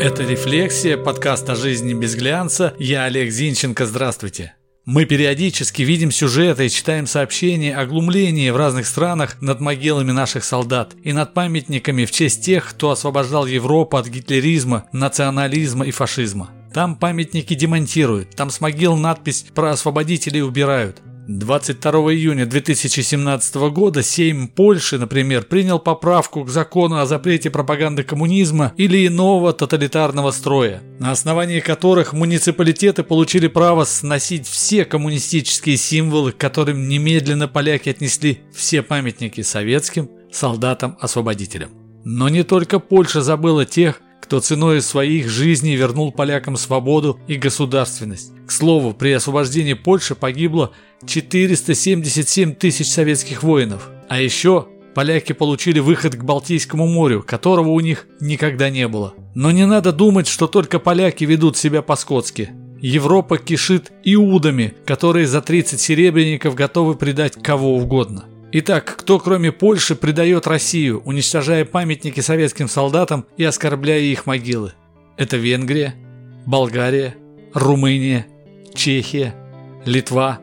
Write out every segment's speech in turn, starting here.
Это «Рефлексия», подкаст о жизни без глянца. Я Олег Зинченко, здравствуйте. Мы периодически видим сюжеты и читаем сообщения о глумлении в разных странах над могилами наших солдат и над памятниками в честь тех, кто освобождал Европу от гитлеризма, национализма и фашизма. Там памятники демонтируют, там с могил надпись про освободителей убирают. 22 июня 2017 года Сейм Польши, например, принял поправку к закону о запрете пропаганды коммунизма или иного тоталитарного строя, на основании которых муниципалитеты получили право сносить все коммунистические символы, к которым немедленно поляки отнесли все памятники советским солдатам-освободителям. Но не только Польша забыла тех, кто ценой своих жизней вернул полякам свободу и государственность. К слову, при освобождении Польши погибло 477 тысяч советских воинов. А еще поляки получили выход к Балтийскому морю, которого у них никогда не было. Но не надо думать, что только поляки ведут себя по-скотски. Европа кишит иудами, которые за 30 серебряников готовы предать кого угодно. Итак, кто кроме Польши предает Россию, уничтожая памятники советским солдатам и оскорбляя их могилы? Это Венгрия, Болгария, Румыния, Чехия, Литва,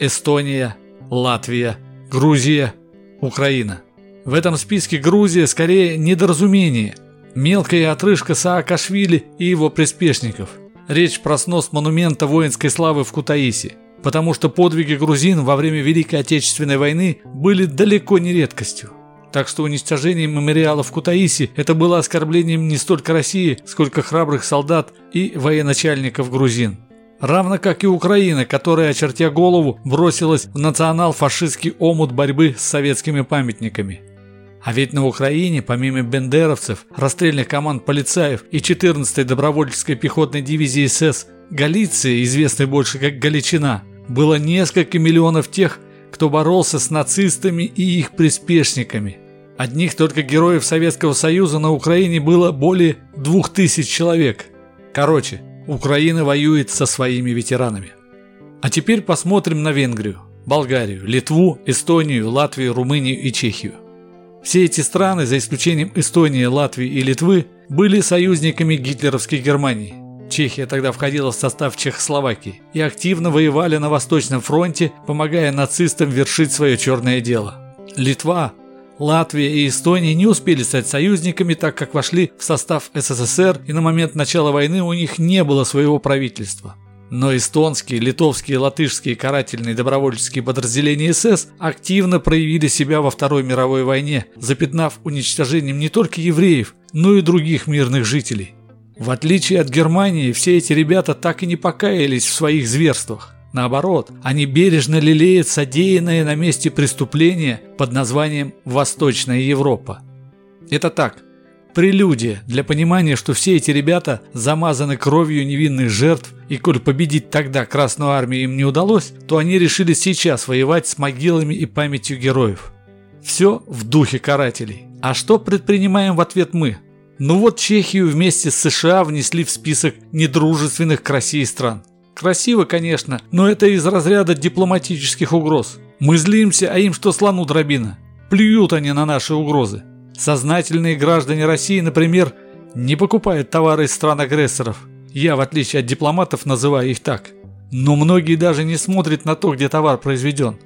Эстония, Латвия, Грузия, Украина. В этом списке Грузия скорее недоразумение, мелкая отрыжка Саакашвили и его приспешников. Речь про снос монумента воинской славы в Кутаиси потому что подвиги грузин во время Великой Отечественной войны были далеко не редкостью. Так что уничтожение мемориала в Кутаиси – это было оскорблением не столько России, сколько храбрых солдат и военачальников грузин. Равно как и Украина, которая, очертя голову, бросилась в национал-фашистский омут борьбы с советскими памятниками. А ведь на Украине, помимо бендеровцев, расстрельных команд полицаев и 14-й добровольческой пехотной дивизии СС, Галиция, известной больше как Галичина, было несколько миллионов тех, кто боролся с нацистами и их приспешниками. Одних только героев Советского Союза на Украине было более двух тысяч человек. Короче, Украина воюет со своими ветеранами. А теперь посмотрим на Венгрию, Болгарию, Литву, Эстонию, Латвию, Румынию и Чехию. Все эти страны, за исключением Эстонии, Латвии и Литвы, были союзниками гитлеровской Германии. Чехия тогда входила в состав Чехословакии и активно воевали на Восточном фронте, помогая нацистам вершить свое черное дело. Литва, Латвия и Эстония не успели стать союзниками, так как вошли в состав СССР и на момент начала войны у них не было своего правительства. Но эстонские, литовские, латышские карательные добровольческие подразделения СС активно проявили себя во Второй мировой войне, запятнав уничтожением не только евреев, но и других мирных жителей. В отличие от Германии, все эти ребята так и не покаялись в своих зверствах. Наоборот, они бережно лелеют содеянное на месте преступления под названием «Восточная Европа». Это так, прелюдия для понимания, что все эти ребята замазаны кровью невинных жертв, и коль победить тогда Красную Армию им не удалось, то они решили сейчас воевать с могилами и памятью героев. Все в духе карателей. А что предпринимаем в ответ мы? Ну вот Чехию вместе с США внесли в список недружественных к России стран. Красиво, конечно, но это из разряда дипломатических угроз. Мы злимся, а им что слону дробина. Плюют они на наши угрозы. Сознательные граждане России, например, не покупают товары из стран-агрессоров. Я, в отличие от дипломатов, называю их так. Но многие даже не смотрят на то, где товар произведен.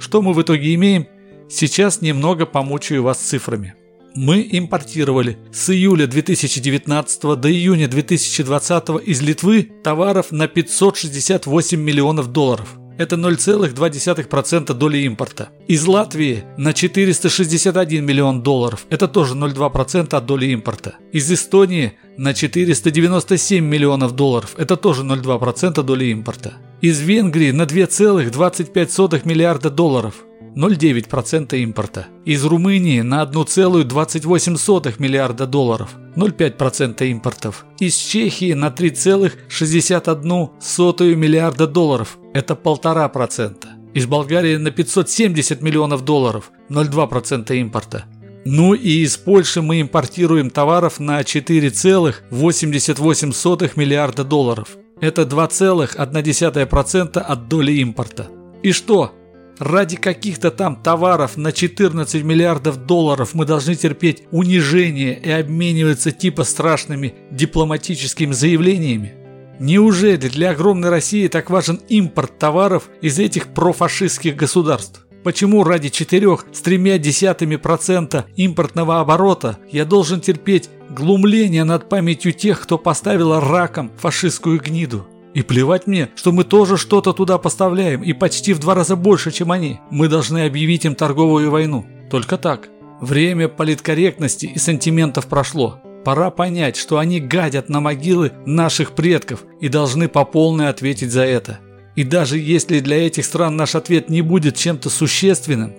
Что мы в итоге имеем? Сейчас немного помучаю вас цифрами. Мы импортировали с июля 2019 до июня 2020 из Литвы товаров на 568 миллионов долларов. Это 0,2% доли импорта. Из Латвии на 461 миллион долларов. Это тоже 0,2% от доли импорта. Из Эстонии на 497 миллионов долларов. Это тоже 0,2% доли импорта. Из Венгрии на 2,25 миллиарда долларов. 0,9% импорта. Из Румынии на 1,28 миллиарда долларов, 0,5% импортов. Из Чехии на 3,61 миллиарда долларов, это 1,5%. Из Болгарии на 570 миллионов долларов, 0,2% импорта. Ну и из Польши мы импортируем товаров на 4,88 миллиарда долларов. Это 2,1% от доли импорта. И что? Ради каких-то там товаров на 14 миллиардов долларов мы должны терпеть унижение и обмениваться типа страшными дипломатическими заявлениями? Неужели для огромной России так важен импорт товаров из этих профашистских государств? Почему ради четырех с тремя десятыми процента импортного оборота я должен терпеть глумление над памятью тех, кто поставил раком фашистскую гниду? И плевать мне, что мы тоже что-то туда поставляем и почти в два раза больше, чем они. Мы должны объявить им торговую войну. Только так. Время политкорректности и сантиментов прошло. Пора понять, что они гадят на могилы наших предков и должны по полной ответить за это. И даже если для этих стран наш ответ не будет чем-то существенным,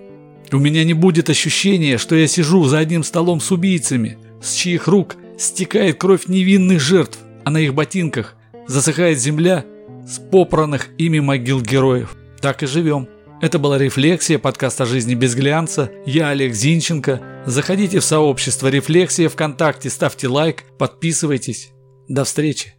у меня не будет ощущения, что я сижу за одним столом с убийцами, с чьих рук стекает кровь невинных жертв, а на их ботинках засыхает земля с попранных ими могил героев. Так и живем. Это была «Рефлексия», подкаст о жизни без глянца. Я Олег Зинченко. Заходите в сообщество «Рефлексия» ВКонтакте, ставьте лайк, подписывайтесь. До встречи.